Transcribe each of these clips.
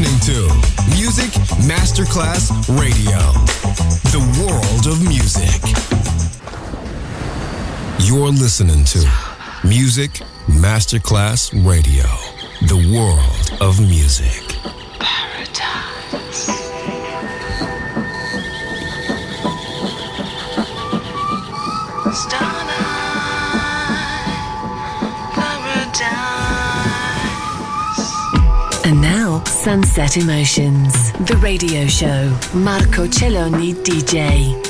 listening to Music Masterclass Radio, the world of music. You're listening to Music Masterclass Radio, the world of music. Sunset Emotions, the radio show. Marco Celloni DJ.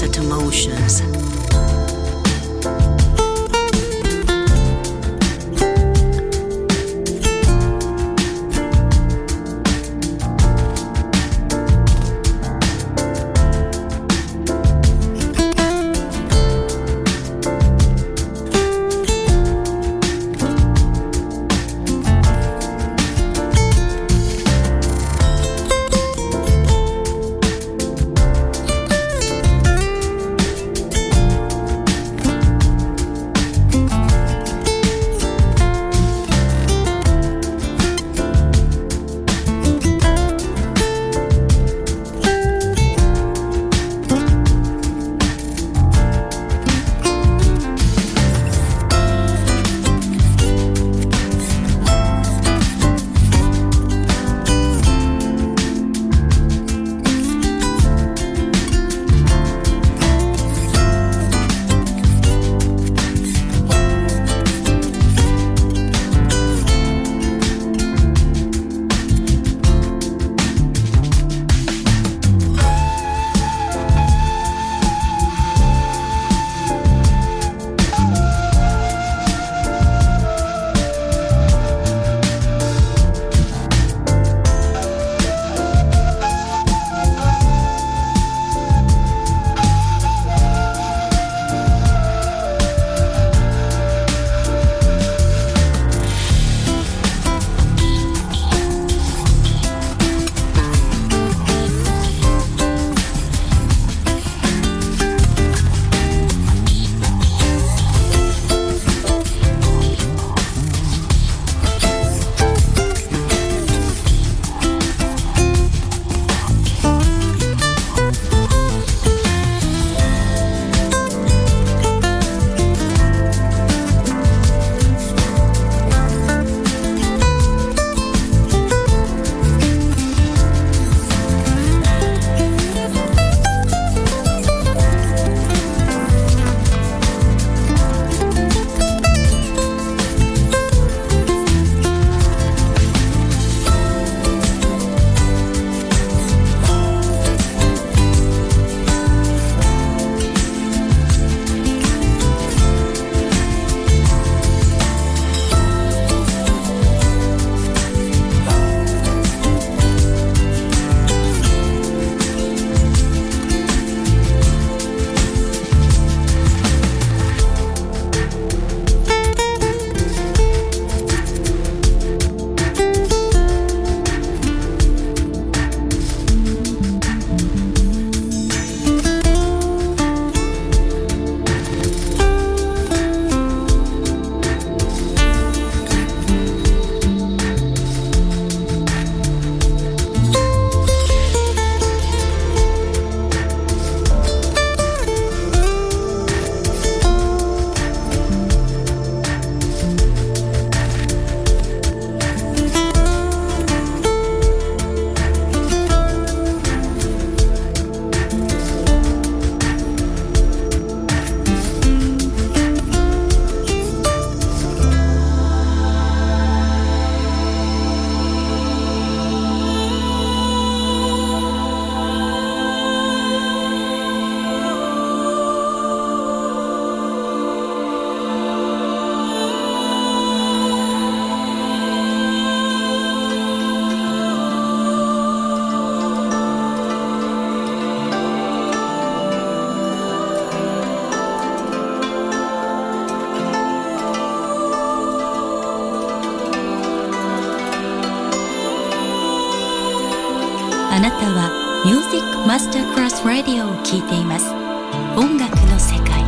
illicit emotions. 聴いています音楽の世界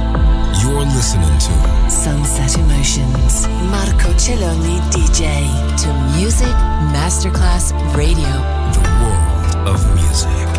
You're listening to Sunset Emotions. Marco Celloni DJ. To Music Masterclass Radio. the world of music.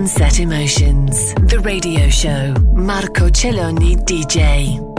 Sunset Emotions, the radio show. Marco Celloni DJ.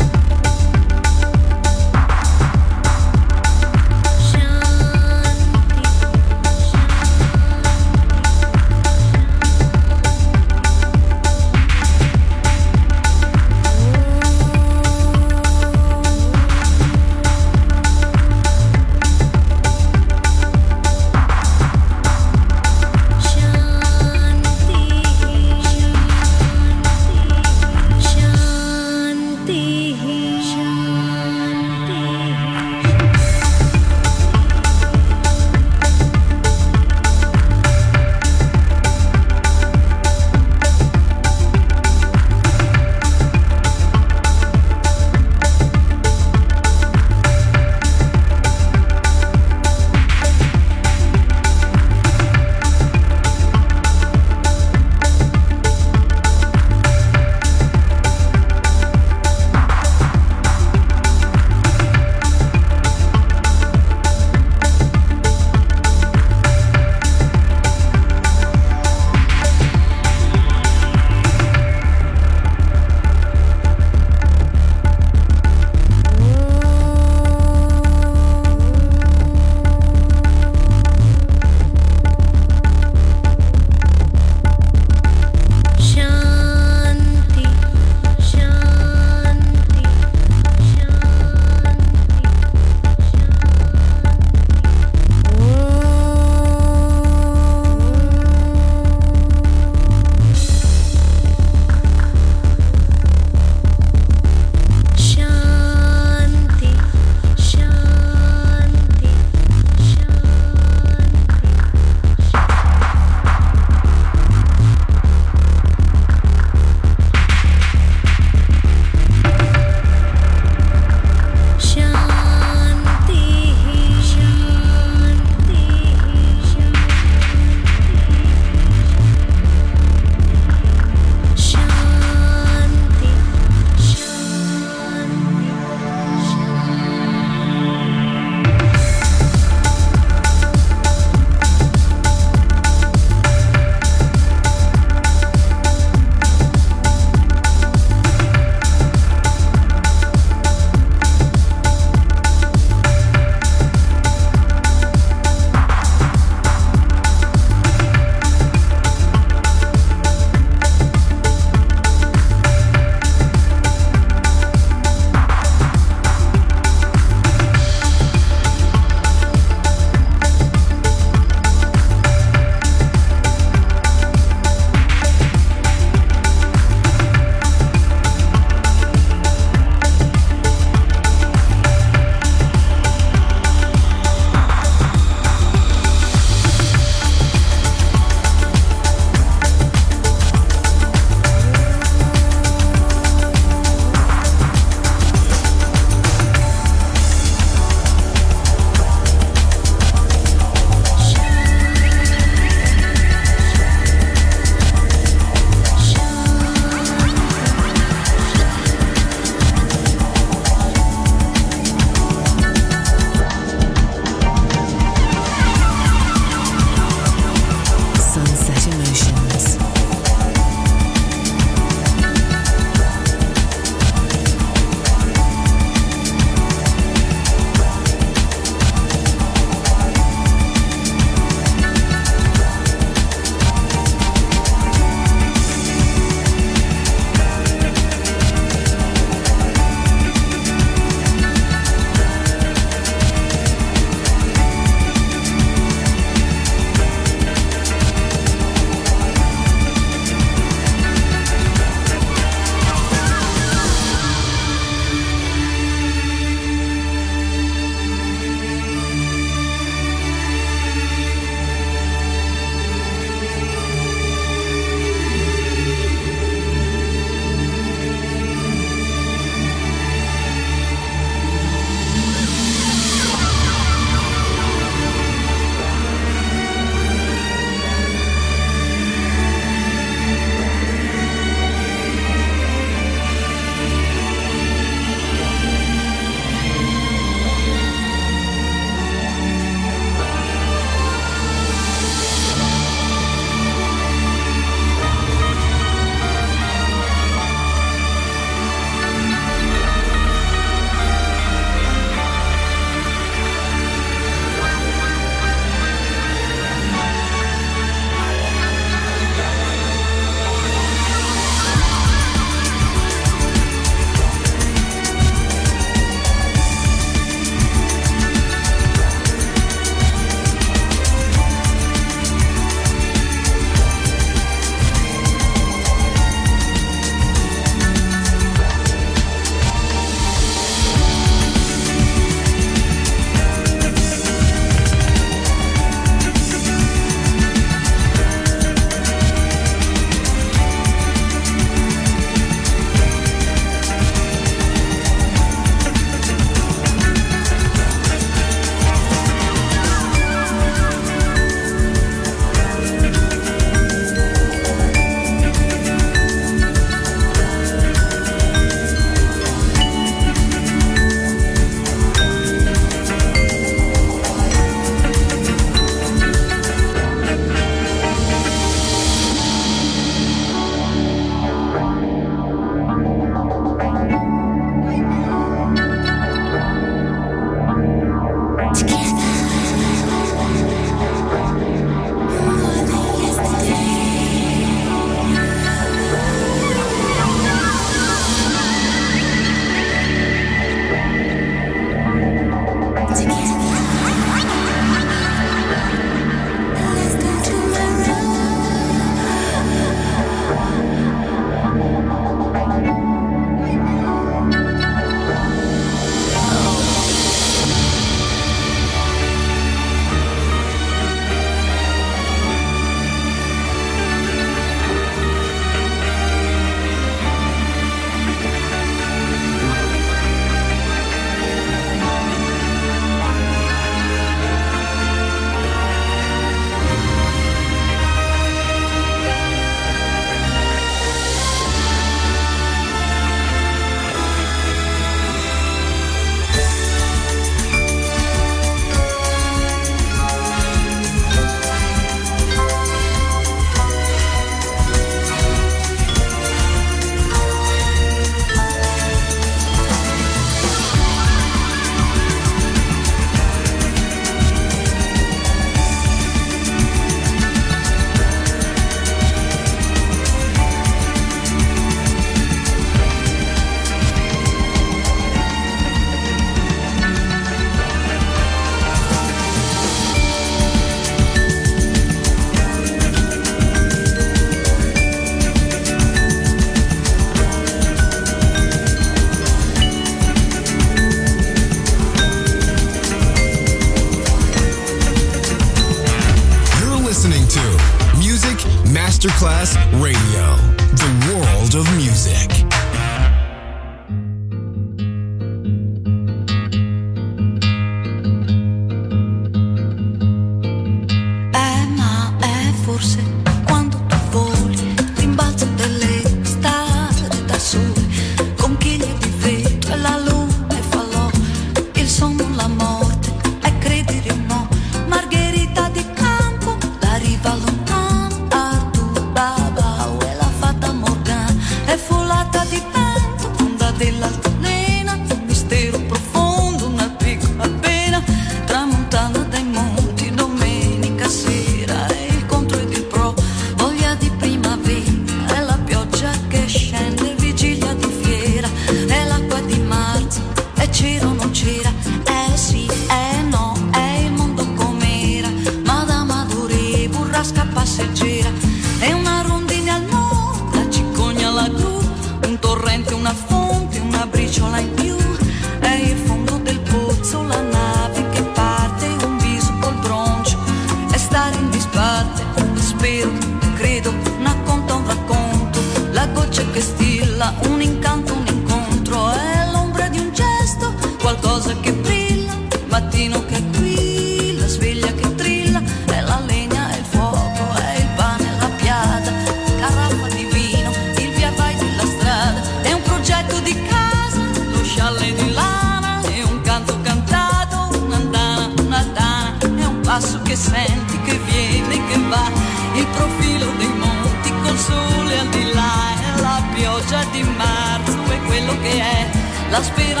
Di là.